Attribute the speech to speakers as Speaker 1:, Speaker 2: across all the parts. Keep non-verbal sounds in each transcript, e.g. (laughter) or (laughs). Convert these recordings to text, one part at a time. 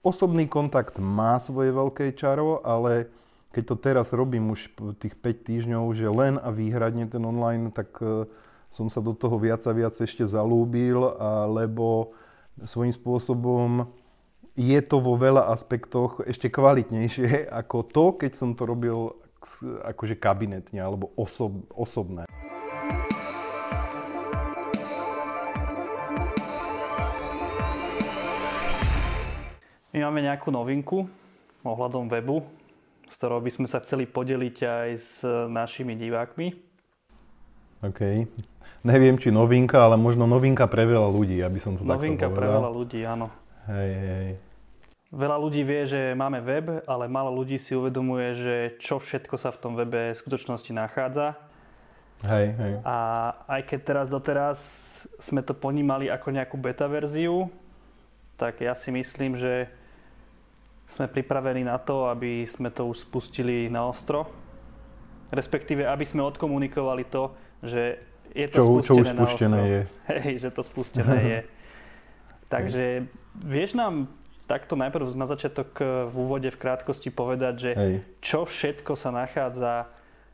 Speaker 1: Osobný kontakt má svoje veľké čaro, ale keď to teraz robím už tých 5 týždňov, že len a výhradne ten online, tak e, som sa do toho viac a viac ešte zalúbil, lebo svojím spôsobom je to vo veľa aspektoch ešte kvalitnejšie (laughs) ako to, keď som to robil akože kabinetne alebo osob, osobné.
Speaker 2: My máme nejakú novinku ohľadom webu, s ktorou by sme sa chceli podeliť aj s našimi divákmi.
Speaker 1: OK. Neviem, či novinka, ale možno novinka pre veľa ľudí, aby som to
Speaker 2: novinka
Speaker 1: takto
Speaker 2: povedal. pre veľa ľudí, áno.
Speaker 1: Hej, hej.
Speaker 2: Veľa ľudí vie, že máme web, ale málo ľudí si uvedomuje, že čo všetko sa v tom webe v skutočnosti nachádza.
Speaker 1: Hej, hej.
Speaker 2: A aj keď teraz doteraz sme to ponímali ako nejakú beta verziu, tak ja si myslím, že sme pripravení na to, aby sme to už spustili na ostro. Respektíve, aby sme odkomunikovali to, že je to čo, spustené čo už spustené na ostro. je. (laughs) Hej, že to spustené je. (laughs) Takže vieš nám takto najprv na začiatok v úvode v krátkosti povedať, že Hej. čo všetko sa nachádza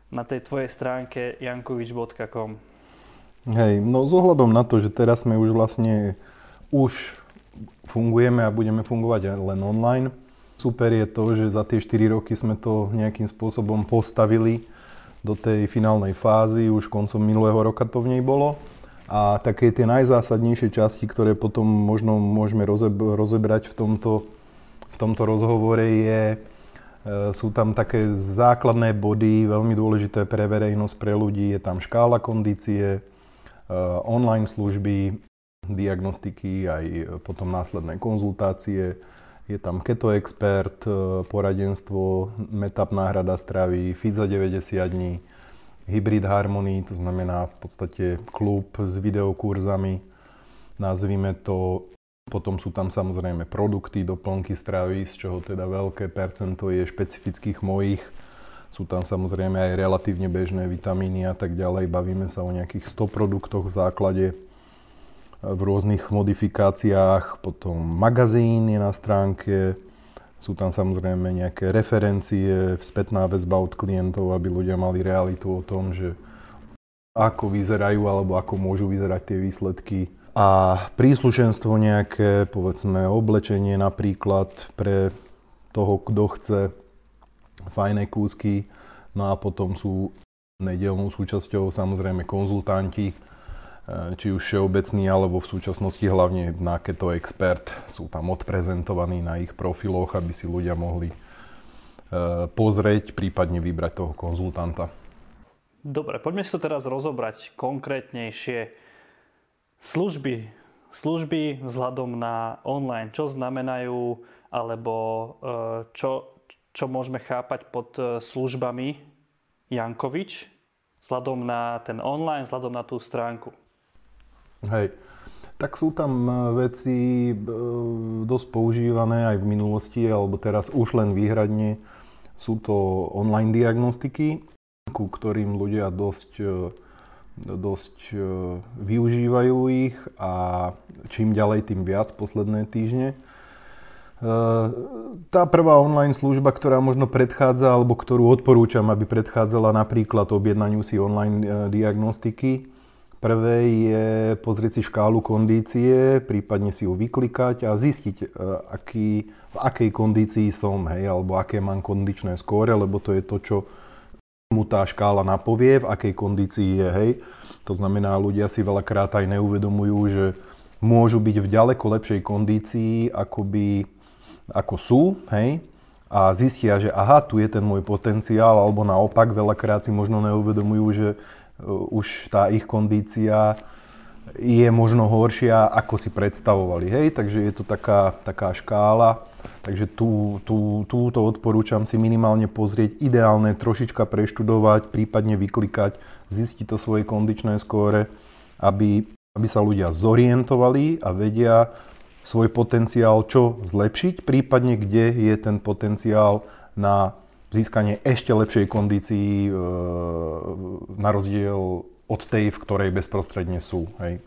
Speaker 2: na tej tvojej stránke jankovič.com?
Speaker 1: Hej, no z ohľadom na to, že teraz sme už vlastne už fungujeme a budeme fungovať len online, Super je to, že za tie 4 roky sme to nejakým spôsobom postavili do tej finálnej fázy, už koncom minulého roka to v nej bolo. A také tie najzásadnejšie časti, ktoré potom možno môžeme rozebrať v tomto, v tomto rozhovore je, e, sú tam také základné body, veľmi dôležité pre verejnosť, pre ľudí. Je tam škála kondície, e, online služby, diagnostiky, aj potom následné konzultácie, je tam Keto Expert, e, poradenstvo, Metap náhrada stravy, Fit za 90 dní, Hybrid Harmony, to znamená v podstate klub s videokurzami, nazvime to. Potom sú tam samozrejme produkty, doplnky stravy, z čoho teda veľké percento je špecifických mojich. Sú tam samozrejme aj relatívne bežné vitamíny a tak ďalej. Bavíme sa o nejakých 100 produktoch v základe v rôznych modifikáciách, potom magazín je na stránke, sú tam samozrejme nejaké referencie, spätná väzba od klientov, aby ľudia mali realitu o tom, že ako vyzerajú alebo ako môžu vyzerať tie výsledky. A príslušenstvo nejaké, povedzme oblečenie napríklad pre toho, kto chce fajné kúsky. No a potom sú nedelnou súčasťou samozrejme konzultanti, či už všeobecný, alebo v súčasnosti hlavne na Keto Expert sú tam odprezentovaní na ich profiloch, aby si ľudia mohli eh, pozrieť, prípadne vybrať toho konzultanta.
Speaker 2: Dobre, poďme si to teraz rozobrať konkrétnejšie. Služby, služby vzhľadom na online, čo znamenajú, alebo eh, čo, čo môžeme chápať pod službami Jankovič, vzhľadom na ten online, vzhľadom na tú stránku.
Speaker 1: Hej. Tak sú tam e, veci e, dosť používané aj v minulosti, alebo teraz už len výhradne. Sú to online diagnostiky, ku ktorým ľudia dosť, e, dosť využívajú ich a čím ďalej, tým viac posledné týždne. Tá prvá online služba, ktorá možno predchádza, alebo ktorú odporúčam, aby predchádzala napríklad objednaniu si online diagnostiky, Prvé je pozrieť si škálu kondície, prípadne si ju vyklikať a zistiť, e, aký, v akej kondícii som, hej, alebo aké mám kondičné skóre, lebo to je to, čo mu tá škála napovie, v akej kondícii je, hej. To znamená, ľudia si veľakrát aj neuvedomujú, že môžu byť v ďaleko lepšej kondícii, ako, by, ako sú, hej, a zistia, že aha, tu je ten môj potenciál, alebo naopak veľakrát si možno neuvedomujú, že už tá ich kondícia je možno horšia, ako si predstavovali. Hej? Takže je to taká, taká škála. Takže tú, tú, túto odporúčam si minimálne pozrieť, ideálne trošička preštudovať, prípadne vyklikať, zistiť to svoje kondičné skóre, aby, aby sa ľudia zorientovali a vedia svoj potenciál čo zlepšiť, prípadne kde je ten potenciál na získanie ešte lepšej kondícii e, na rozdiel od tej, v ktorej bezprostredne sú. Hej.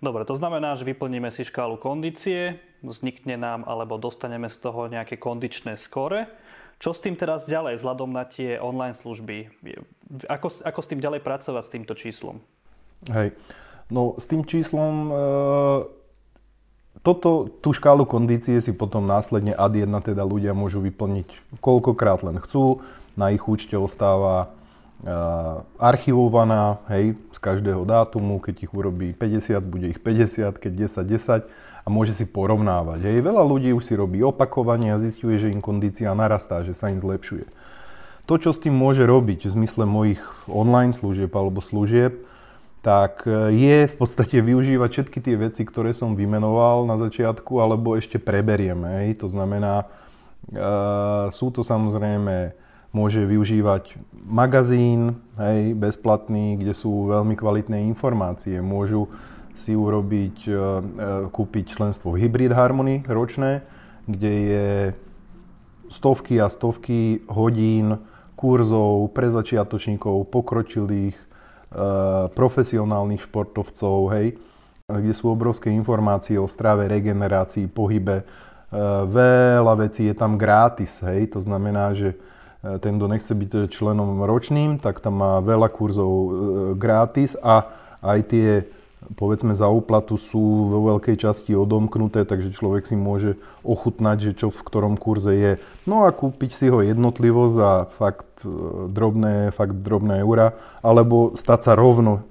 Speaker 2: Dobre, to znamená, že vyplníme si škálu kondície, vznikne nám alebo dostaneme z toho nejaké kondičné skore. Čo s tým teraz ďalej, vzhľadom na tie online služby? Ako, ako s tým ďalej pracovať s týmto číslom?
Speaker 1: Hej, no s tým číslom, e, toto, tú škálu kondície si potom následne ad 1 teda ľudia môžu vyplniť koľkokrát len chcú. Na ich účte ostáva archivovaná, hej, z každého dátumu, keď ich urobí 50, bude ich 50, keď 10, 10 a môže si porovnávať. Hej. Veľa ľudí už si robí opakovanie a zistuje, že im kondícia narastá, že sa im zlepšuje. To, čo s tým môže robiť v zmysle mojich online služieb alebo služieb, tak e, je v podstate využívať všetky tie veci, ktoré som vymenoval na začiatku, alebo ešte preberieme. Hej. To znamená, e, sú to samozrejme môže využívať magazín, hej, bezplatný, kde sú veľmi kvalitné informácie. Môžu si urobiť, e, kúpiť členstvo v Hybrid Harmony ročné, kde je stovky a stovky hodín kurzov pre začiatočníkov, pokročilých, profesionálnych športovcov, hej, kde sú obrovské informácie o strave, regenerácii, pohybe. Veľa vecí je tam gratis, hej, to znamená, že E, ten, kto nechce byť členom ročným, tak tam má veľa kurzov gratis a aj tie povedzme za úplatu sú vo veľkej časti odomknuté, takže človek si môže ochutnať, že čo v ktorom kurze je. No a kúpiť si ho jednotlivo za fakt e, drobné, fakt drobné eura, alebo stať sa rovno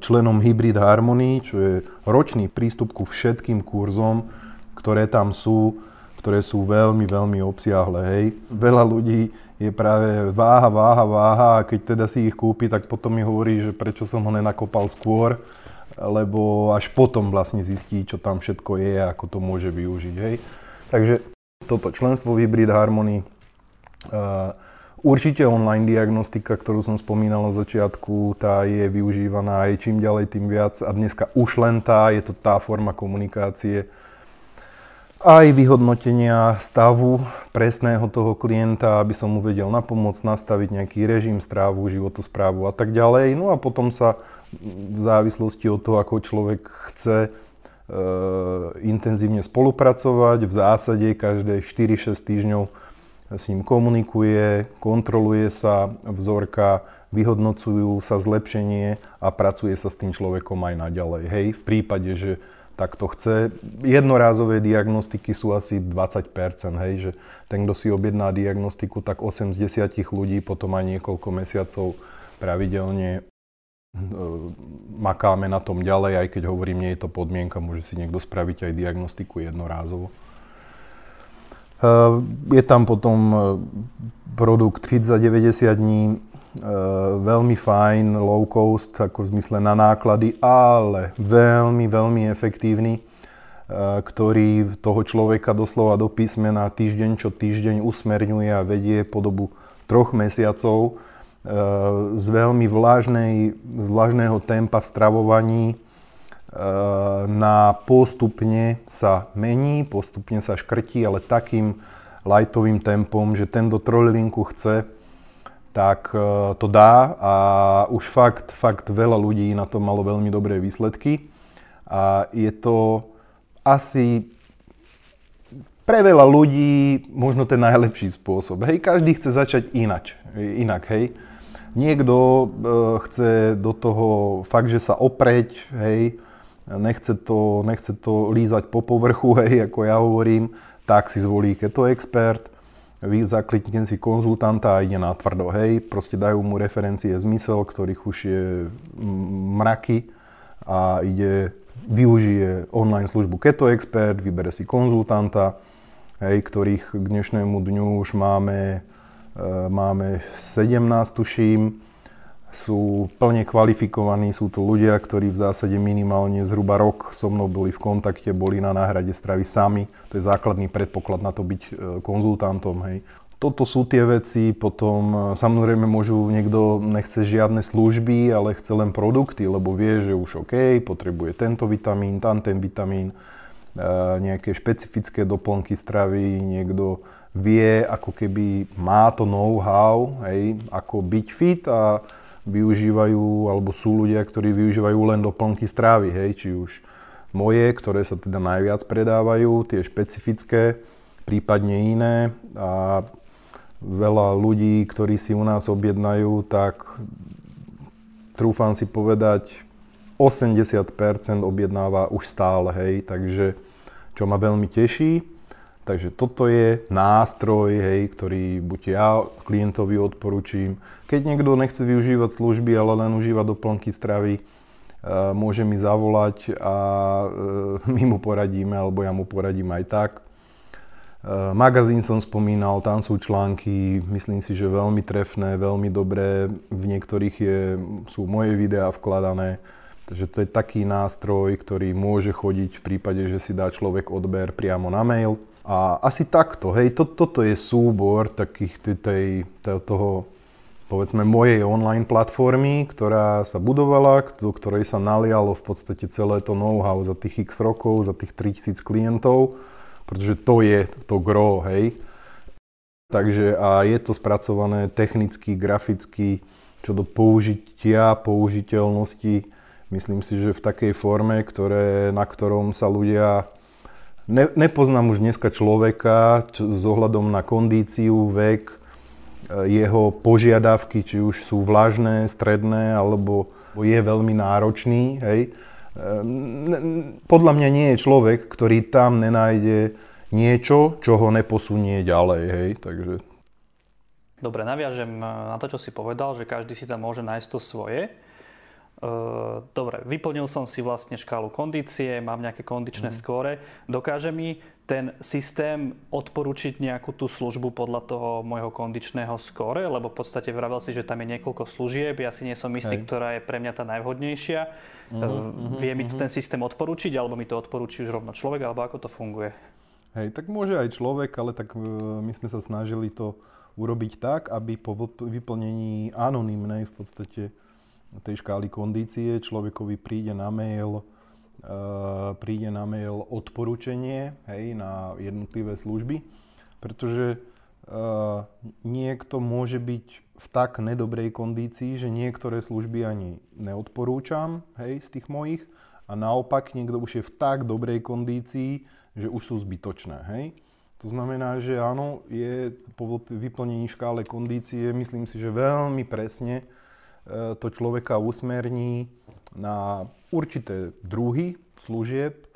Speaker 1: členom Hybrid Harmony, čo je ročný prístup ku všetkým kurzom, ktoré tam sú ktoré sú veľmi, veľmi obsiahle. Hej. Veľa ľudí je práve váha, váha, váha a keď teda si ich kúpi, tak potom mi hovorí, že prečo som ho nenakopal skôr, lebo až potom vlastne zistí, čo tam všetko je a ako to môže využiť. Hej. Takže toto členstvo Hybrid Harmony, uh, určite online diagnostika, ktorú som spomínal na začiatku, tá je využívaná aj čím ďalej, tým viac a dneska už len tá, je to tá forma komunikácie, aj vyhodnotenia stavu presného toho klienta, aby som mu vedel na pomoc nastaviť nejaký režim, strávu, životosprávu a tak ďalej. No a potom sa v závislosti od toho, ako človek chce e, intenzívne spolupracovať, v zásade každé 4-6 týždňov s ním komunikuje, kontroluje sa vzorka, vyhodnocujú sa zlepšenie a pracuje sa s tým človekom aj naďalej. Hej, v prípade, že tak to chce. Jednorázové diagnostiky sú asi 20%, hej, že ten, kto si objedná diagnostiku, tak 8 z 10 ľudí potom aj niekoľko mesiacov pravidelne e, makáme na tom ďalej, aj keď hovorím, nie je to podmienka, môže si niekto spraviť aj diagnostiku jednorázovo. E, je tam potom e, produkt Fit za 90 dní, veľmi fajn, low cost, ako v zmysle na náklady, ale veľmi, veľmi efektívny, eh, ktorý toho človeka doslova do písmena týždeň čo týždeň usmerňuje a vedie po dobu troch mesiacov eh, z veľmi vlažnej, vlažného tempa v stravovaní na postupne sa mení, postupne sa škrtí, ale takým lightovým tempom, že ten do trojlinku chce, tak e, to dá a už fakt, fakt veľa ľudí na to malo veľmi dobré výsledky. A je to asi pre veľa ľudí možno ten najlepší spôsob. Hej, každý chce začať inač, inak, hej. Niekto e, chce do toho fakt, že sa opreť, hej, nechce to, nechce to lízať po povrchu, hej, ako ja hovorím, tak si zvolí keto expert vy zakliknem si konzultanta a ide na tvrdo, hej, proste dajú mu referencie zmysel, ktorých už je mraky a ide, využije online službu Keto Expert, vybere si konzultanta, hej, ktorých k dnešnému dňu už máme, e, máme 17, tuším, sú plne kvalifikovaní, sú to ľudia, ktorí v zásade minimálne zhruba rok so mnou boli v kontakte, boli na náhrade stravy sami. To je základný predpoklad na to byť e, konzultantom. Hej. Toto sú tie veci, potom e, samozrejme môžu, niekto nechce žiadne služby, ale chce len produkty, lebo vie, že už OK, potrebuje tento vitamín, tam ten vitamín, e, nejaké špecifické doplnky stravy, niekto vie, ako keby má to know-how, hej, ako byť fit a využívajú, alebo sú ľudia, ktorí využívajú len doplnky strávy, hej, či už moje, ktoré sa teda najviac predávajú, tie špecifické, prípadne iné a veľa ľudí, ktorí si u nás objednajú, tak trúfam si povedať, 80% objednáva už stále, hej, takže čo ma veľmi teší. Takže toto je nástroj, hej, ktorý buď ja klientovi odporúčim. Keď niekto nechce využívať služby, ale len užíva doplnky stravy, e, môže mi zavolať a e, (laughs) my mu poradíme, alebo ja mu poradím aj tak. E, magazín som spomínal, tam sú články, myslím si, že veľmi trefné, veľmi dobré. V niektorých je, sú moje videá vkladané. Takže to je taký nástroj, ktorý môže chodiť v prípade, že si dá človek odber priamo na mail. A asi takto, hej, to, toto je súbor takých tej, toho, povedzme, mojej online platformy, ktorá sa budovala, do ktorej sa nalialo v podstate celé to know-how za tých x rokov, za tých 3000 klientov, pretože to je to gro, hej. Takže a je to spracované technicky, graficky, čo do použitia, použiteľnosti, myslím si, že v takej forme, ktoré, na ktorom sa ľudia Ne, nepoznám už dneska človeka čo, s ohľadom na kondíciu, vek, e, jeho požiadavky, či už sú vlažné, stredné, alebo je veľmi náročný. Hej. E, podľa mňa nie je človek, ktorý tam nenájde niečo, čo ho neposunie ďalej. Hej. Takže...
Speaker 2: Dobre, naviažem na to, čo si povedal, že každý si tam môže nájsť to svoje. Ehm, dobre, vyplnil som si vlastne škálu kondície, mám nejaké kondičné mm. skóre. Dokáže mi ten systém odporučiť nejakú tú službu podľa toho môjho kondičného skóre? Lebo v podstate vravel si, že tam je niekoľko služieb, ja si nie som istý, Hej. ktorá je pre mňa tá najvhodnejšia. Mm-hmm, Vie mi to mhm. ten systém odporučiť, alebo mi to odporúči už rovno človek, alebo ako to funguje?
Speaker 1: Hej, tak môže aj človek, ale tak e, my sme sa snažili to urobiť tak, aby po vyplnení anonymnej v podstate tej škály kondície človekovi príde na mail, uh, príde na mail odporúčanie hej, na jednotlivé služby, pretože uh, niekto môže byť v tak nedobrej kondícii, že niektoré služby ani neodporúčam hej, z tých mojich a naopak niekto už je v tak dobrej kondícii, že už sú zbytočné. Hej. To znamená, že áno, je po vyplnení škále kondície, myslím si, že veľmi presne to človeka usmerní na určité druhy služieb,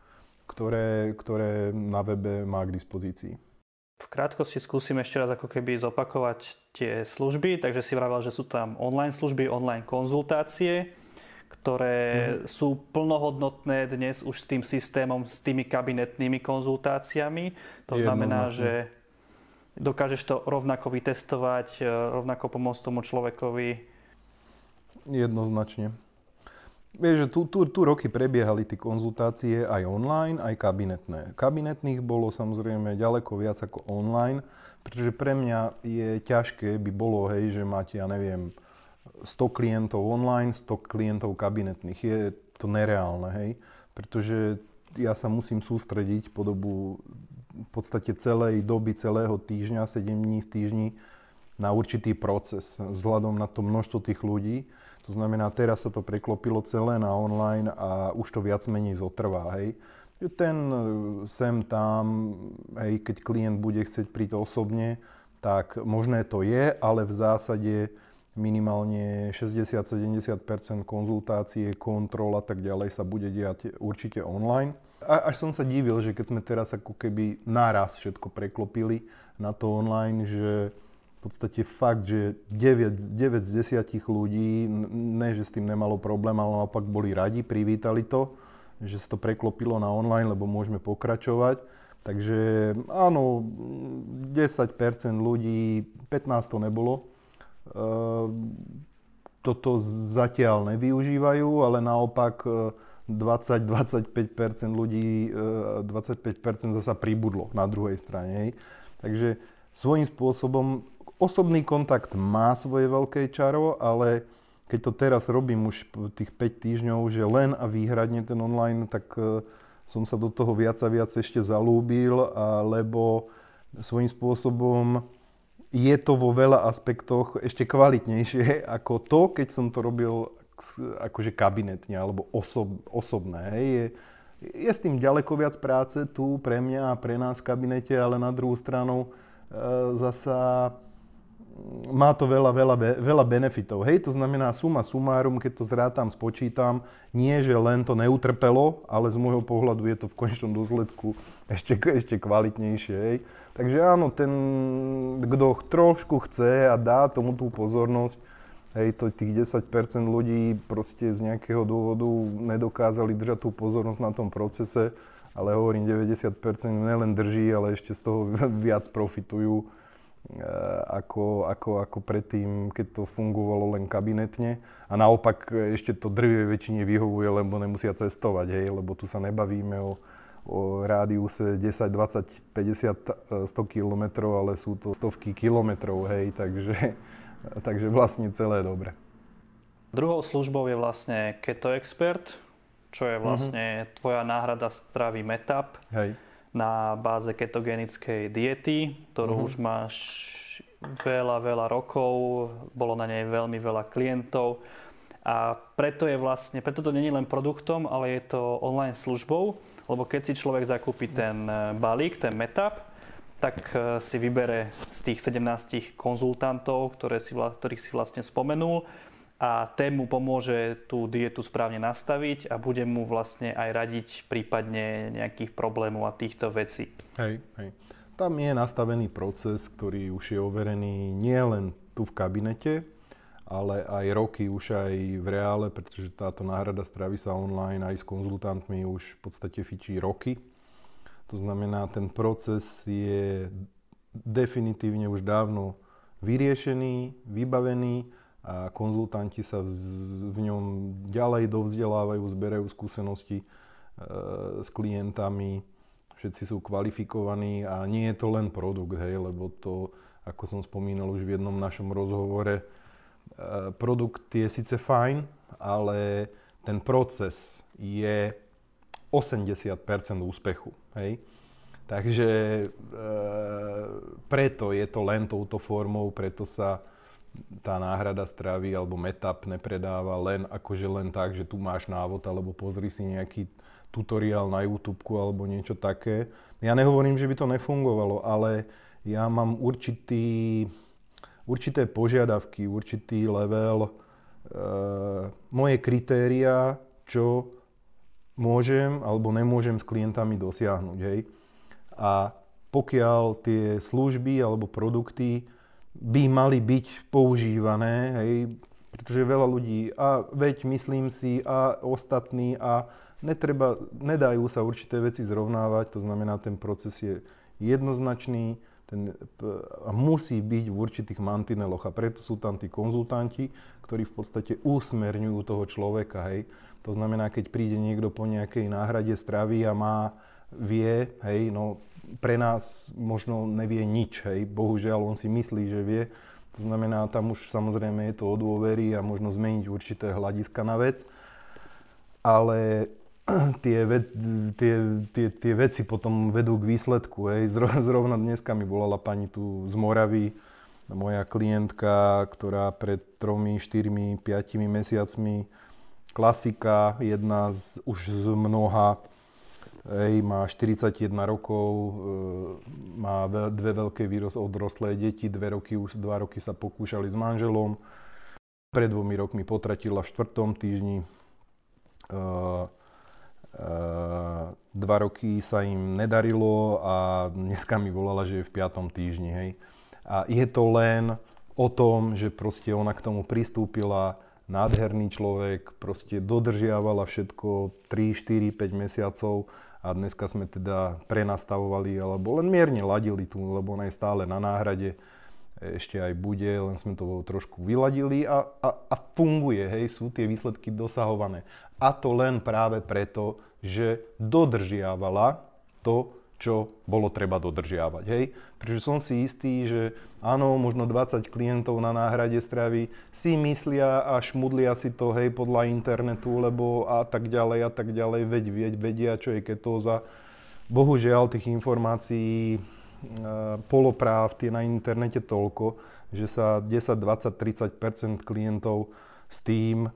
Speaker 1: ktoré, ktoré na webe má k dispozícii.
Speaker 2: V krátkosti skúsim ešte raz ako keby zopakovať tie služby. Takže si vravel, že sú tam online služby, online konzultácie, ktoré mm. sú plnohodnotné dnes už s tým systémom, s tými kabinetnými konzultáciami. To znamená, že dokážeš to rovnako vytestovať, e, rovnako pomôcť tomu človekovi
Speaker 1: Jednoznačne. Vieš, že tu, tu, tu roky prebiehali tie konzultácie aj online, aj kabinetné. Kabinetných bolo samozrejme ďaleko viac ako online, pretože pre mňa je ťažké, by bolo, hej, že máte, ja neviem, 100 klientov online, 100 klientov kabinetných. Je to nereálne, hej, pretože ja sa musím sústrediť po dobu v podstate celej doby, celého týždňa, 7 dní v týždni na určitý proces vzhľadom na to množstvo tých ľudí. To znamená, teraz sa to preklopilo celé na online a už to viac menej zotrvá, hej. Ten e, sem tam, hej, keď klient bude chcieť príť osobne, tak možné to je, ale v zásade minimálne 60-70% konzultácie, kontrol a tak ďalej sa bude diať určite online. A až som sa divil, že keď sme teraz ako keby naraz všetko preklopili na to online, že podstate fakt, že 9, 9 z 10 ľudí, ne, že s tým nemalo problém, ale naopak boli radi, privítali to, že sa to preklopilo na online, lebo môžeme pokračovať. Takže áno, 10% ľudí, 15 to nebolo, ehm, toto zatiaľ nevyužívajú, ale naopak 20-25% e, ľudí, 25% e, zasa pribudlo na druhej strane. Takže svojím spôsobom osobný kontakt má svoje veľké čaro, ale keď to teraz robím už tých 5 týždňov, že len a výhradne ten online, tak e, som sa do toho viac a viac ešte zalúbil, lebo svojím spôsobom je to vo veľa aspektoch ešte kvalitnejšie (laughs) ako to, keď som to robil akože kabinetne alebo osob, osobné. Je, je s tým ďaleko viac práce tu pre mňa a pre nás v kabinete, ale na druhú stranu e, zasa má to veľa, veľa, veľa benefitov. Hej, to znamená suma sumárum, keď to zrátam, spočítam, nie, že len to neutrpelo, ale z môjho pohľadu je to v konečnom dôsledku ešte, ešte kvalitnejšie. Hej. Takže áno, ten, kto trošku chce a dá tomu tú pozornosť, hej, to tých 10% ľudí proste z nejakého dôvodu nedokázali držať tú pozornosť na tom procese, ale hovorím, 90% nelen drží, ale ešte z toho (laughs) viac profitujú ako, ako, ako predtým, keď to fungovalo len kabinetne. A naopak eh, ešte to drvie väčšine vyhovuje, lebo nemusia cestovať, hej, lebo tu sa nebavíme o, o rádiuse 10, 20, 50, 100 kilometrov, ale sú to stovky kilometrov, hej, takže, (laughs) takže vlastne celé dobre.
Speaker 2: Druhou službou je vlastne Keto Expert, čo je vlastne mm-hmm. tvoja náhrada stravy Metap. Hej na báze ketogenickej diety, ktorú uh-huh. už máš veľa, veľa rokov, bolo na nej veľmi veľa klientov a preto je vlastne, preto to není len produktom, ale je to online službou, lebo keď si človek zakúpi ten eh, balík, ten Metap, tak eh, si vybere z tých 17 konzultantov, ktoré si, ktorých si vlastne spomenul a ten mu pomôže tú dietu správne nastaviť a bude mu vlastne aj radiť prípadne nejakých problémov a týchto vecí.
Speaker 1: Hej, hej. Tam je nastavený proces, ktorý už je overený nie len tu v kabinete, ale aj roky už aj v reále, pretože táto náhrada stravy sa online aj s konzultantmi už v podstate fičí roky. To znamená, ten proces je definitívne už dávno vyriešený, vybavený a konzultanti sa v ňom ďalej dovzdelávajú, zberajú skúsenosti e, s klientami, všetci sú kvalifikovaní a nie je to len produkt, hej, lebo to, ako som spomínal už v jednom našom rozhovore, e, produkt je síce fajn, ale ten proces je 80% úspechu. Hej? Takže e, preto je to len touto formou, preto sa tá náhrada stravy alebo metap nepredáva len akože len tak, že tu máš návod alebo pozri si nejaký tutoriál na YouTube alebo niečo také. Ja nehovorím, že by to nefungovalo, ale ja mám určitý, určité požiadavky, určitý level, e, moje kritéria, čo môžem alebo nemôžem s klientami dosiahnuť. Hej? A pokiaľ tie služby alebo produkty by mali byť používané, hej, pretože veľa ľudí, a veď myslím si, a ostatní, a netreba, nedajú sa určité veci zrovnávať, to znamená, ten proces je jednoznačný ten, a musí byť v určitých mantineloch a preto sú tam tí konzultanti, ktorí v podstate usmerňujú toho človeka, hej. To znamená, keď príde niekto po nejakej náhrade stravy a má, vie, hej, no pre nás možno nevie nič, hej. Bohužiaľ, on si myslí, že vie. To znamená, tam už samozrejme je to o dôvery a možno zmeniť určité hľadiska na vec. Ale (clears throat) tie, ve- tie, tie, tie veci potom vedú k výsledku. Hej. Zrovna dneska mi volala pani tu z Moravy, moja klientka, ktorá pred tromi, štyrmi, piatimi mesiacmi, klasika, jedna z, už z mnoha Hej, má 41 rokov, e, má dve veľké odrostlé deti, dve roky, už dva roky sa pokúšali s manželom. Pred dvomi rokmi potratila v štvrtom týždni. E, e, dva roky sa im nedarilo a dneska mi volala, že je v piatom týždni. Hej. A je to len o tom, že proste ona k tomu pristúpila, nádherný človek, proste dodržiavala všetko 3, 4, 5 mesiacov a dneska sme teda prenastavovali alebo len mierne ladili tu, lebo ona je stále na náhrade, ešte aj bude, len sme to trošku vyladili a, a, a funguje, hej, sú tie výsledky dosahované. A to len práve preto, že dodržiavala to, čo bolo treba dodržiavať. Hej? Pretože som si istý, že áno, možno 20 klientov na náhrade stravy si myslia a šmudlia si to hej, podľa internetu, lebo a tak ďalej a tak ďalej, veď, veď vedia, čo je ketóza. Bohužiaľ tých informácií polopravd je na internete toľko, že sa 10, 20, 30 klientov s tým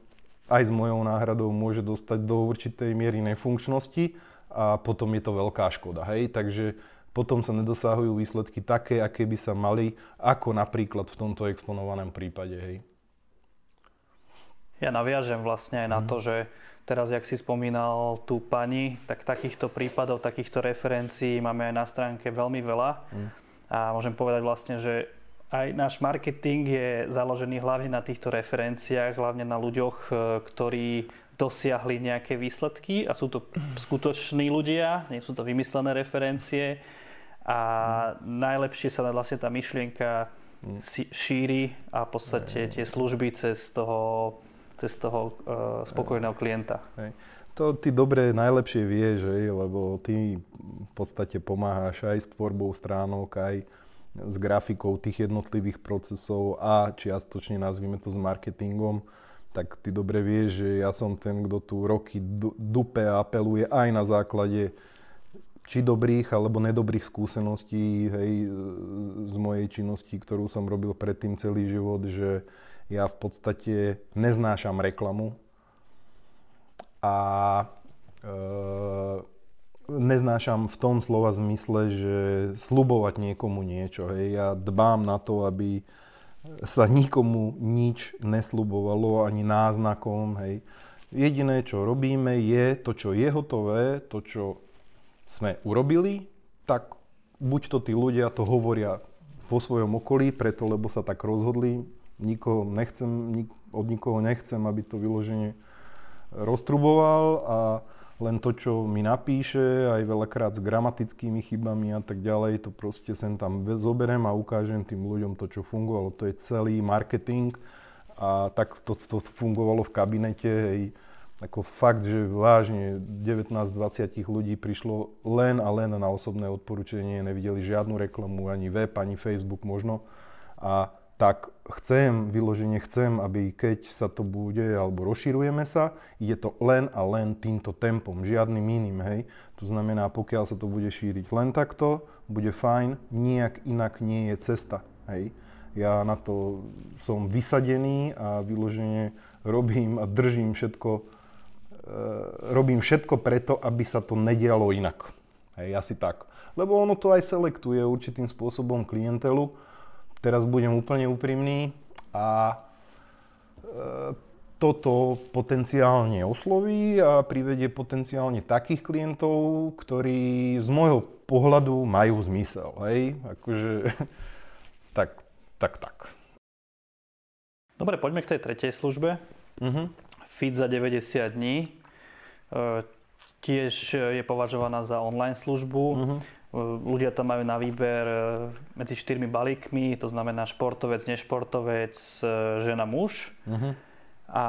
Speaker 1: aj s mojou náhradou môže dostať do určitej miery nefunkčnosti a potom je to veľká škoda. Hej? Takže potom sa nedosahujú výsledky také, aké by sa mali, ako napríklad v tomto exponovanom prípade. Hej?
Speaker 2: Ja naviažem vlastne aj na mm. to, že teraz, jak si spomínal tú pani, tak takýchto prípadov, takýchto referencií máme aj na stránke veľmi veľa. Mm. A môžem povedať vlastne, že aj náš marketing je založený hlavne na týchto referenciách, hlavne na ľuďoch, e, ktorí dosiahli nejaké výsledky a sú to skutoční ľudia, nie sú to vymyslené referencie a najlepšie sa vlastne tá myšlienka šíri a v podstate tie služby cez toho, cez toho uh, spokojného klienta.
Speaker 1: To ty dobre najlepšie vieš, lebo ty v podstate pomáhaš aj s tvorbou stránok, aj s grafikou tých jednotlivých procesov a čiastočne nazvime to s marketingom, tak ty dobre vieš, že ja som ten, kto tu roky dupe a apeluje aj na základe či dobrých alebo nedobrých skúseností hej, z mojej činnosti, ktorú som robil predtým celý život, že ja v podstate neznášam reklamu a e, neznášam v tom slova zmysle, že slubovať niekomu niečo. Hej. Ja dbám na to, aby sa nikomu nič neslubovalo, ani náznakom. Hej. Jediné, čo robíme, je to, čo je hotové, to, čo sme urobili, tak buď to tí ľudia to hovoria vo svojom okolí, preto lebo sa tak rozhodli, nikoho nechcem, nik, od nikoho nechcem, aby to vyloženie roztruboval a len to, čo mi napíše, aj veľakrát s gramatickými chybami a tak ďalej, to proste sem tam zoberiem a ukážem tým ľuďom to, čo fungovalo. To je celý marketing a tak to, to fungovalo v kabinete. Hej. Ako fakt, že vážne 19-20 ľudí prišlo len a len na osobné odporúčanie, nevideli žiadnu reklamu, ani web, ani Facebook možno. A tak chcem, vyloženie chcem, aby keď sa to bude, alebo rozširujeme sa, ide to len a len týmto tempom, žiadnym iným, hej. To znamená, pokiaľ sa to bude šíriť len takto, bude fajn, nijak inak nie je cesta, hej. Ja na to som vysadený a vyloženie robím a držím všetko, e, robím všetko preto, aby sa to nedialo inak. Hej, asi tak. Lebo ono to aj selektuje určitým spôsobom klientelu, teraz budem úplne úprimný a e, toto potenciálne osloví a privedie potenciálne takých klientov, ktorí z môjho pohľadu majú zmysel. Hej? Akože, (laughs) tak, tak, tak.
Speaker 2: Dobre, poďme k tej tretej službe. Uh-huh. Fit za 90 dní. E, tiež je považovaná za online službu. Uh-huh. Ľudia tam majú na výber e, medzi štyrmi balíkmi, to znamená športovec, nešportovec, e, žena, muž. Uh-huh. A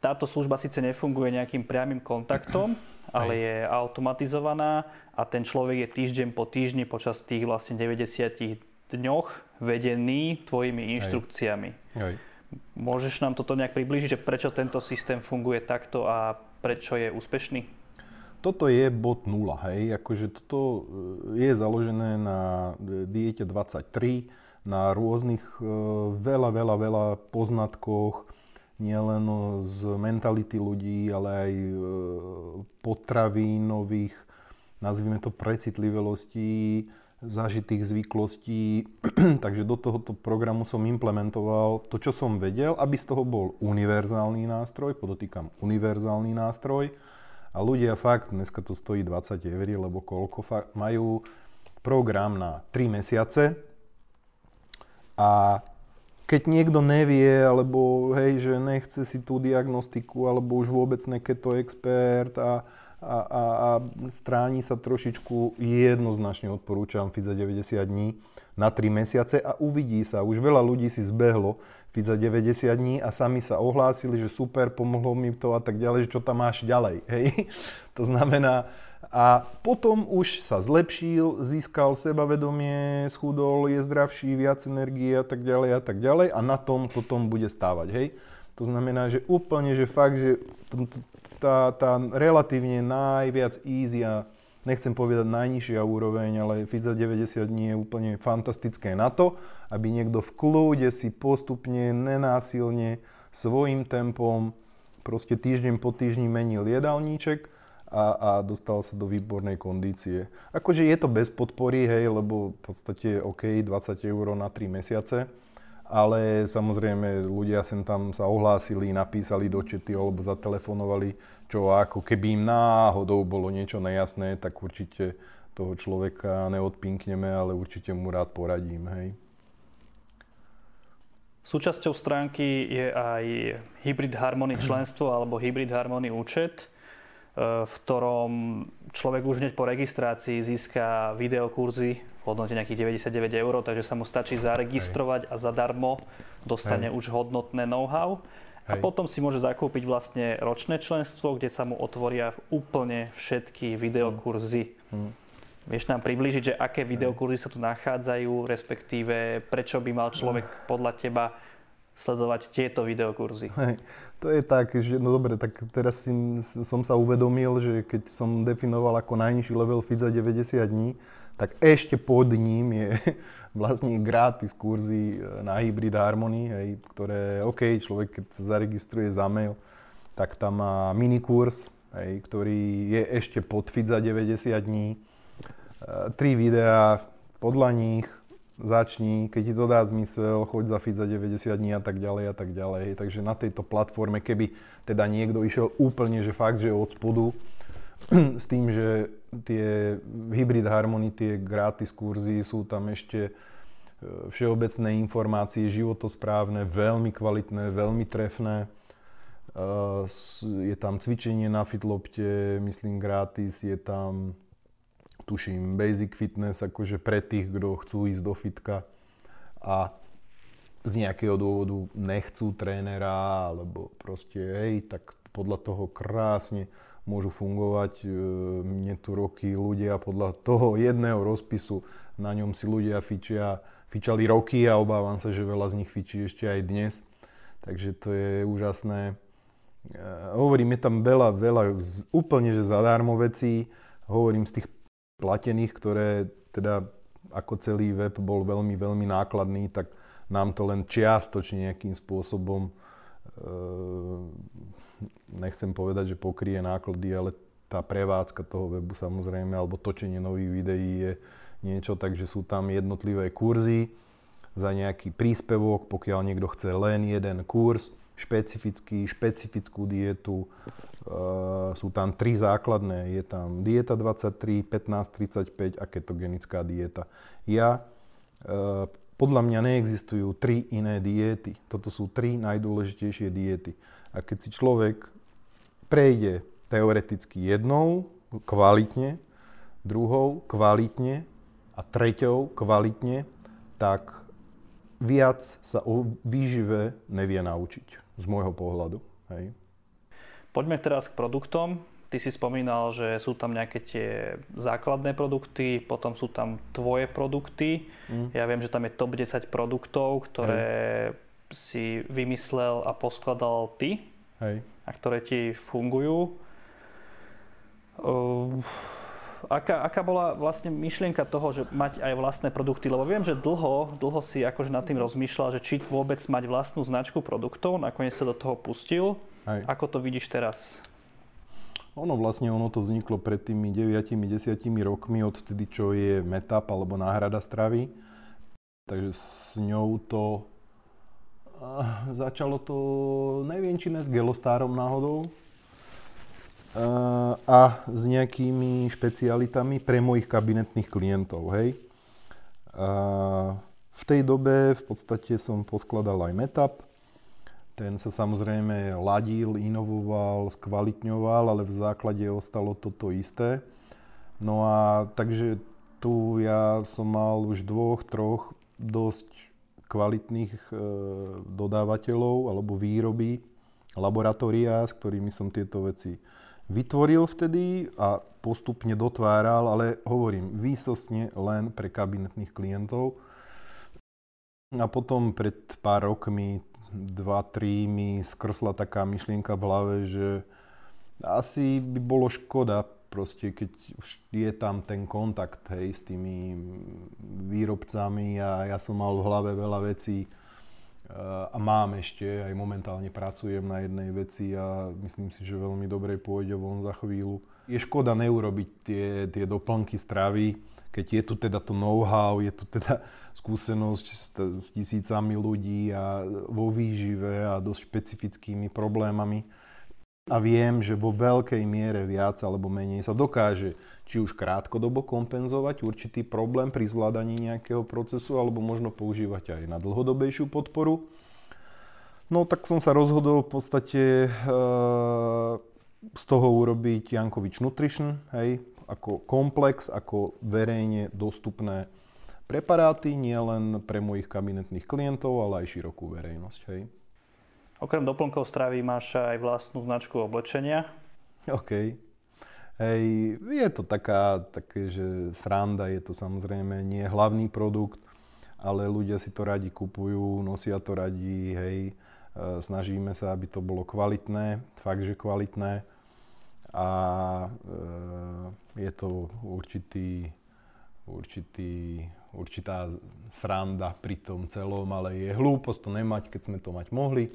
Speaker 2: táto služba síce nefunguje nejakým priamým kontaktom, (clears throat) ale je automatizovaná a ten človek je týždeň po týždni počas tých vlastne 90 dňoch vedený tvojimi inštrukciami. Aj. Aj. Môžeš nám toto nejak približiť, že prečo tento systém funguje takto a prečo je úspešný?
Speaker 1: Toto je bod 0, hej, akože toto e, je založené na diete 23, na rôznych e, veľa, veľa, veľa poznatkoch, nielen z mentality ľudí, ale aj e, potravínových, nazvime to precitlivelostí, zažitých zvyklostí. (clears throat) Takže do tohoto programu som implementoval to, čo som vedel, aby z toho bol univerzálny nástroj, podotýkam univerzálny nástroj, a ľudia fakt, dneska to stojí 20 eur, lebo koľko fakt, majú program na 3 mesiace a keď niekto nevie, alebo hej, že nechce si tú diagnostiku, alebo už vôbec neketo expert a, a, a, a stráni sa trošičku, jednoznačne odporúčam FIT za 90 dní na 3 mesiace a uvidí sa. Už veľa ľudí si zbehlo FIT za 90 dní a sami sa ohlásili, že super, pomohlo mi to a tak ďalej, že čo tam máš ďalej. (laughs) Hej? To znamená, a potom už sa zlepšil, získal sebavedomie, schudol, je zdravší, viac energie a tak ďalej a tak ďalej a na tom potom bude stávať. Hej? To znamená, že úplne, že fakt, že tá, tá relatívne najviac easy a nechcem povedať najnižšia úroveň, ale fit za 90 dní je úplne fantastické na to, aby niekto v kľude si postupne, nenásilne, svojim tempom, proste týždeň po týždni menil jedálníček a, a dostal sa do výbornej kondície. Akože je to bez podpory, hej, lebo v podstate OK, 20 eur na 3 mesiace, ale samozrejme ľudia sem tam sa ohlásili, napísali do čety alebo zatelefonovali, čo ako keby im náhodou bolo niečo nejasné, tak určite toho človeka neodpinkneme, ale určite mu rád poradím, hej.
Speaker 2: Súčasťou stránky je aj Hybrid Harmony členstvo alebo Hybrid Harmony účet, e, v ktorom človek už hneď po registrácii získa videokurzy v hodnote nejakých 99 eur, takže sa mu stačí zaregistrovať a zadarmo dostane Hej. už hodnotné know-how. Hej. A potom si môže zakúpiť vlastne ročné členstvo, kde sa mu otvoria úplne všetky videokurzy. Hmm. Vieš nám priblížiť, že aké videokurzy sa tu nachádzajú, respektíve prečo by mal človek podľa teba sledovať tieto videokurzy?
Speaker 1: Hej. To je tak, že no dobre, tak teraz si, som sa uvedomil, že keď som definoval ako najnižší level fit za 90 dní, tak ešte pod ním je (laughs) vlastne gratis kurzy e, na Hybrid Harmony, hej, ktoré, OK, človek keď sa zaregistruje za mail, tak tam má minikurs, hej, ktorý je ešte pod fit za 90 dní. E, tri videá, podľa nich začni, keď ti to dá zmysel, choď za fit za 90 dní a tak ďalej a tak ďalej. Takže na tejto platforme, keby teda niekto išiel úplne, že fakt, že od spodu, (clears throat) s tým, že tie Hybrid Harmony, tie gratis kurzy, sú tam ešte e, všeobecné informácie, životosprávne, veľmi kvalitné, veľmi trefné. E, je tam cvičenie na fitlopte, myslím gratis, je tam tuším basic fitness, akože pre tých, kto chcú ísť do fitka a z nejakého dôvodu nechcú trénera, alebo proste hej, tak podľa toho krásne môžu fungovať. E, mne tu roky ľudia podľa toho jedného rozpisu, na ňom si ľudia fičia, fičali roky a obávam sa, že veľa z nich fičí ešte aj dnes. Takže to je úžasné. E, hovorím, je tam veľa, veľa úplne že zadarmo vecí. Hovorím z tých platených, ktoré teda ako celý web bol veľmi, veľmi nákladný, tak nám to len čiastočne nejakým spôsobom nechcem povedať, že pokrie náklady, ale tá prevádzka toho webu samozrejme, alebo točenie nových videí je niečo, takže sú tam jednotlivé kurzy za nejaký príspevok, pokiaľ niekto chce len jeden kurz, špecifický, špecifickú dietu. Uh, sú tam tri základné. Je tam dieta 23, 15, 35 a ketogenická dieta. Ja uh, podľa mňa neexistujú tri iné diety. Toto sú tri najdôležitejšie diety. A keď si človek prejde teoreticky jednou kvalitne, druhou kvalitne a treťou kvalitne, tak viac sa o výžive nevie naučiť z môjho pohľadu. Hej.
Speaker 2: Poďme teraz k produktom. Ty si spomínal, že sú tam nejaké tie základné produkty, potom sú tam tvoje produkty. Mm. Ja viem, že tam je top 10 produktov, ktoré Hej. Si vymyslel a poskladal ty. Hej. a ktoré ti fungujú. Uh, aká, aká bola vlastne myšlienka toho, že mať aj vlastné produkty? Lebo viem, že dlho, dlho si akože nad tým rozmýšľal, že či vôbec mať vlastnú značku produktov, nakoniec sa do toho pustil. Hej. Ako to vidíš teraz?
Speaker 1: Ono vlastne ono to vzniklo pred tými 9-10 rokmi od vtedy, čo je Metap alebo náhrada stravy. Takže s ňou to začalo to, neviem, či ne s Gelostárom náhodou, a s nejakými špecialitami pre mojich kabinetných klientov, hej. v tej dobe v podstate som poskladal aj Metap, ten sa samozrejme ladil, inovoval, skvalitňoval, ale v základe ostalo toto isté. No a takže tu ja som mal už dvoch, troch dosť kvalitných e, dodávateľov alebo výroby, laboratória, s ktorými som tieto veci vytvoril vtedy a postupne dotváral, ale hovorím, výsostne len pre kabinetných klientov. A potom pred pár rokmi, 2-3, mi skrsla taká myšlienka v hlave, že asi by bolo škoda proste keď už je tam ten kontakt hej, s tými výrobcami a ja som mal v hlave veľa vecí a mám ešte, aj momentálne pracujem na jednej veci a myslím si, že veľmi dobre pôjde von za chvíľu. Je škoda neurobiť tie, tie doplnky stravy, keď je tu teda to know-how, je tu teda skúsenosť s, s tisícami ľudí a vo výžive a dosť špecifickými problémami a viem, že vo veľkej miere viac alebo menej sa dokáže či už krátkodobo kompenzovať určitý problém pri zvládaní nejakého procesu alebo možno používať aj na dlhodobejšiu podporu. No tak som sa rozhodol v podstate e, z toho urobiť Jankovič Nutrition, hej, ako komplex, ako verejne dostupné preparáty, nielen pre mojich kabinetných klientov, ale aj širokú verejnosť. Hej.
Speaker 2: Okrem doplnkov stravy máš aj vlastnú značku oblečenia.
Speaker 1: OK. Hej, je to taká, také, že sranda, je to samozrejme nie hlavný produkt, ale ľudia si to radi kupujú, nosia to radi, hej, e, snažíme sa, aby to bolo kvalitné, fakt, že kvalitné a e, je to určitý, určitý, určitá sranda pri tom celom, ale je hlúposť to nemať, keď sme to mať mohli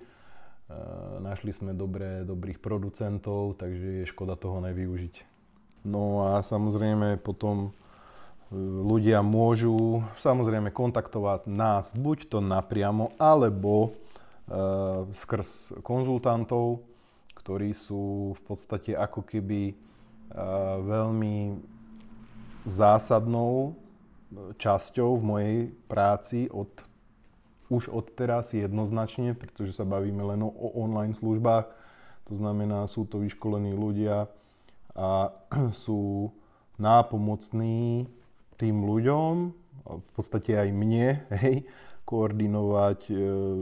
Speaker 1: našli sme dobré, dobrých producentov, takže je škoda toho nevyužiť. No a samozrejme potom eh, ľudia môžu samozrejme kontaktovať nás buď to napriamo, alebo e, skrz konzultantov, ktorí sú v podstate ako keby e, veľmi zásadnou časťou v mojej práci od už od teraz jednoznačne, pretože sa bavíme len o online službách. To znamená, sú to vyškolení ľudia a (clears throat) sú nápomocní tým ľuďom, v podstate aj mne, (laughs) hej, koordinovať, e,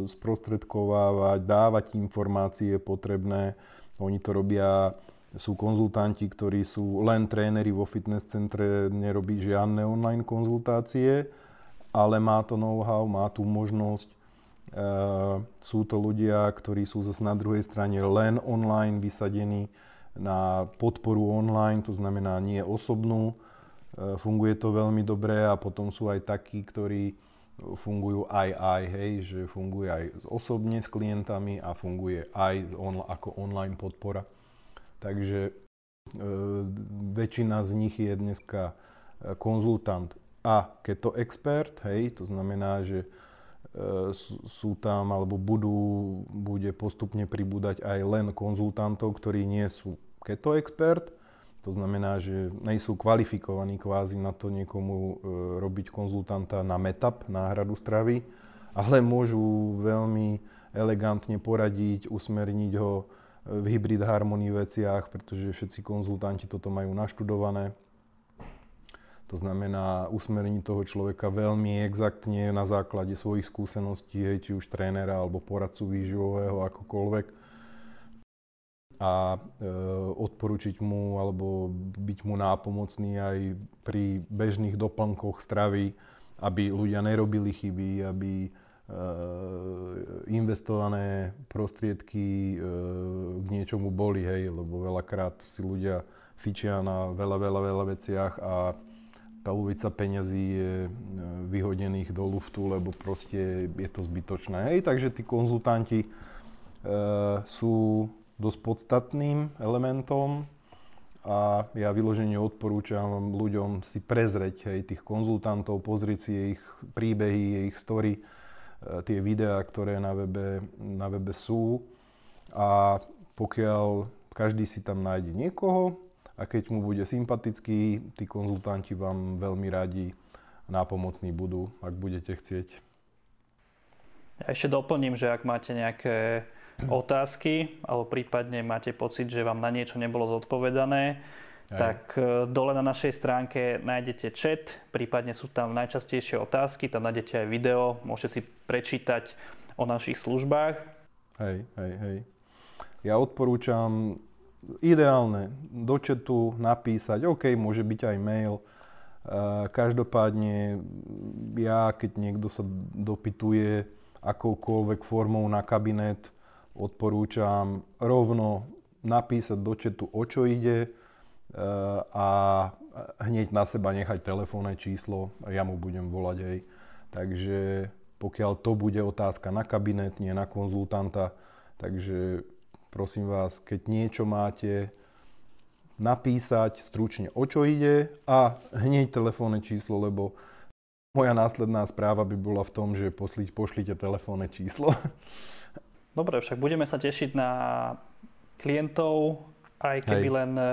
Speaker 1: sprostredkovávať, dávať informácie potrebné. Oni to robia, sú konzultanti, ktorí sú len tréneri vo fitness centre, nerobí žiadne online konzultácie ale má to know-how, má tú možnosť. E, sú to ľudia, ktorí sú zase na druhej strane len online vysadení na podporu online, to znamená nie osobnú. E, funguje to veľmi dobre a potom sú aj takí, ktorí fungujú aj aj, hej, že funguje aj osobne s klientami a funguje aj on, ako online podpora. Takže e, väčšina z nich je dneska konzultant a keto expert, hej, to znamená, že e, sú tam alebo budú, bude postupne pribúdať aj len konzultantov, ktorí nie sú. Keto expert, to znamená, že nejsú kvalifikovaní kvázi na to niekomu e, robiť konzultanta na metap, náhradu stravy, ale môžu veľmi elegantne poradiť, usmerniť ho e, v hybrid harmonii veciach, pretože všetci konzultanti toto majú naštudované to znamená usmerniť toho človeka veľmi exaktne na základe svojich skúseností, hej, či už trénera alebo poradcu výživového, akokoľvek. A e, odporučiť mu alebo byť mu nápomocný aj pri bežných doplnkoch stravy, aby ľudia nerobili chyby, aby e, investované prostriedky e, k niečomu boli, hej, lebo veľakrát si ľudia fičia na veľa, veľa, veľa veciach a polovica peňazí je e, vyhodených do luftu, lebo proste je to zbytočné. Hej, takže tí konzultanti e, sú dosť podstatným elementom a ja vyloženie odporúčam ľuďom si prezrieť hej, tých konzultantov, pozrieť si ich príbehy, ich story, e, tie videá, ktoré na webe, na webe sú a pokiaľ každý si tam nájde niekoho, a keď mu bude sympatický, tí konzultanti vám veľmi radi nápomocní budú, ak budete chcieť.
Speaker 2: Ja ešte doplním, že ak máte nejaké (clears throat) otázky alebo prípadne máte pocit, že vám na niečo nebolo zodpovedané, aj. tak e, dole na našej stránke nájdete chat, prípadne sú tam najčastejšie otázky, tam nájdete aj video, môžete si prečítať o našich službách.
Speaker 1: Hej, hej, hej. Ja odporúčam ideálne do chatu napísať, OK, môže byť aj mail. Každopádne ja, keď niekto sa dopytuje akoukoľvek formou na kabinet, odporúčam rovno napísať do chatu, o čo ide, a hneď na seba nechať telefónne číslo ja mu budem volať aj. Takže pokiaľ to bude otázka na kabinet, nie na konzultanta, takže prosím vás, keď niečo máte, napísať stručne o čo ide a hneď telefónne číslo, lebo moja následná správa by bola v tom, že posliť, pošlite telefónne číslo.
Speaker 2: Dobre, však budeme sa tešiť na klientov, aj keby Hej. len e,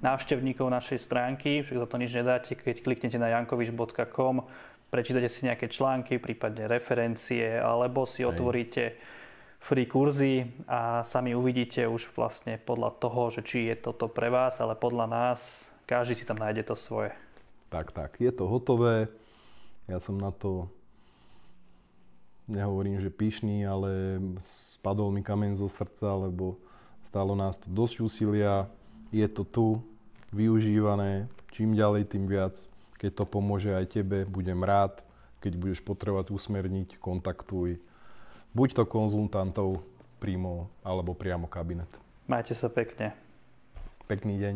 Speaker 2: návštevníkov našej stránky, však za to nič nedáte, keď kliknete na jankoviš.com, prečítate si nejaké články, prípadne referencie, alebo si Hej. otvoríte free kurzy a sami uvidíte už vlastne podľa toho, že či je toto pre vás, ale podľa nás každý si tam nájde to svoje.
Speaker 1: Tak, tak, je to hotové. Ja som na to, nehovorím, že pyšný, ale spadol mi kameň zo srdca, lebo stalo nás to dosť úsilia. Je to tu, využívané. Čím ďalej, tým viac. Keď to pomôže aj tebe, budem rád. Keď budeš potrebovať usmerniť, kontaktuj buď to konzultantov príjmov alebo priamo kabinet.
Speaker 2: Majte sa pekne.
Speaker 1: Pekný deň.